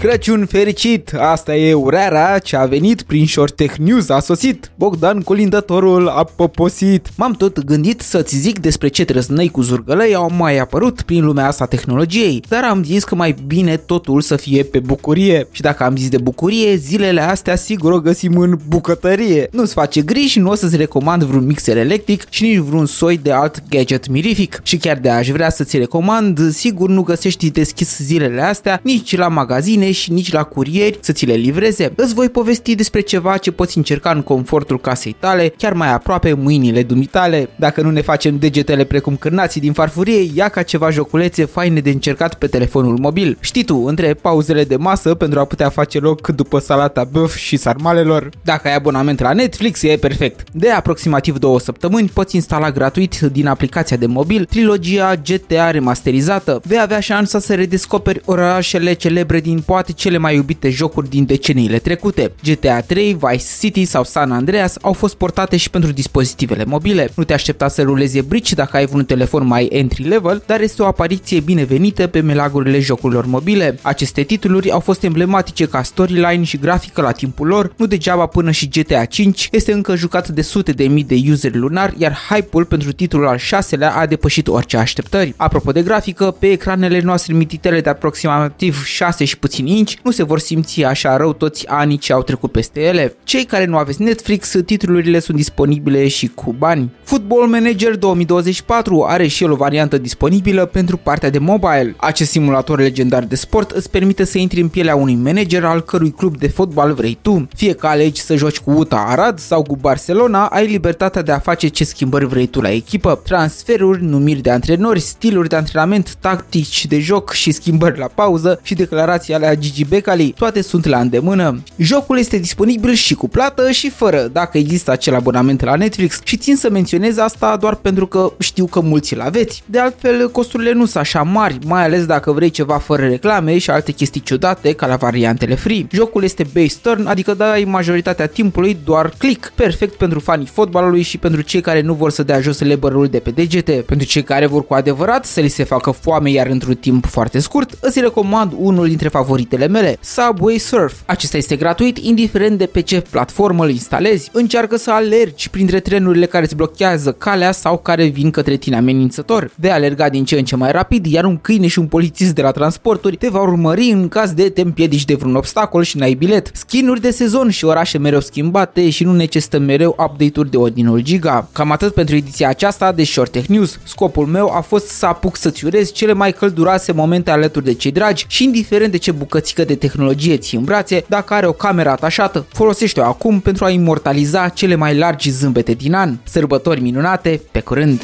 Crăciun fericit! Asta e urarea ce a venit prin Short Tech News, a sosit! Bogdan Colindătorul a poposit! M-am tot gândit să-ți zic despre ce trăznăi cu zurgălăi au mai apărut prin lumea asta tehnologiei, dar am zis că mai bine totul să fie pe bucurie. Și dacă am zis de bucurie, zilele astea sigur o găsim în bucătărie. Nu-ți face griji, nu o să-ți recomand vreun mixer electric și nici vreun soi de alt gadget mirific. Și chiar de aș vrea să-ți recomand, sigur nu găsești deschis zilele astea nici la magazine și nici la curieri să ți le livreze. Îți voi povesti despre ceva ce poți încerca în confortul casei tale, chiar mai aproape mâinile dumitale. Dacă nu ne facem degetele precum cârnații din farfurie, ia ca ceva joculețe faine de încercat pe telefonul mobil. Știi tu, între pauzele de masă pentru a putea face loc după salata băf și sarmalelor. Dacă ai abonament la Netflix, e perfect. De aproximativ două săptămâni poți instala gratuit din aplicația de mobil trilogia GTA remasterizată. Vei avea șansa să redescoperi orașele celebre din poate cele mai iubite jocuri din deceniile trecute. GTA 3, Vice City sau San Andreas au fost portate și pentru dispozitivele mobile. Nu te aștepta să rulezi brici dacă ai un telefon mai entry-level, dar este o apariție binevenită pe melagurile jocurilor mobile. Aceste titluri au fost emblematice ca storyline și grafică la timpul lor, nu degeaba până și GTA 5 este încă jucat de sute de mii de useri lunar, iar hype-ul pentru titlul al șaselea a depășit orice așteptări. Apropo de grafică, pe ecranele noastre mititele de aproximativ 6 și puțin inch, nu se vor simți așa rău toți anii ce au trecut peste ele. Cei care nu aveți Netflix, titlurile sunt disponibile și cu bani. Football Manager 2024 are și el o variantă disponibilă pentru partea de mobile. Acest simulator legendar de sport îți permite să intri în pielea unui manager al cărui club de fotbal vrei tu. Fie că alegi să joci cu UTA Arad sau cu Barcelona, ai libertatea de a face ce schimbări vrei tu la echipă. Transferuri, numiri de antrenori, stiluri de antrenament, tactici de joc și schimbări la pauză și declarații ale Gigi Becali, toate sunt la îndemână. Jocul este disponibil și cu plată și fără, dacă există acel abonament la Netflix și țin să menționez asta doar pentru că știu că mulți îl aveți. De altfel, costurile nu sunt așa mari, mai ales dacă vrei ceva fără reclame și alte chestii ciudate ca la variantele free. Jocul este base turn, adică dai majoritatea timpului doar click, perfect pentru fanii fotbalului și pentru cei care nu vor să dea jos leberul de pe degete. Pentru cei care vor cu adevărat să li se facă foame iar într-un timp foarte scurt, îți recomand unul dintre favoritele mele, Subway Surf. Acesta este gratuit, indiferent de pe ce platformă îl instalezi. Încearcă să alergi printre trenurile care îți blochează calea sau care vin către tine amenințător. Vei alerga din ce în ce mai rapid, iar un câine și un polițist de la transporturi te va urmări în caz de te împiedici de vreun obstacol și n-ai bilet. Skinuri de sezon și orașe mereu schimbate și nu necesită mereu update-uri de ordinul giga. Cam atât pentru ediția aceasta de Short Tech News. Scopul meu a fost să apuc să-ți urez cele mai călduroase momente alături de cei dragi și indiferent de ce bucățică de tehnologie ți în brațe, dacă are o cameră atașată, folosește-o acum pentru a imortaliza cele mai largi zâmbete din an. Sărbători minunate, pe curând!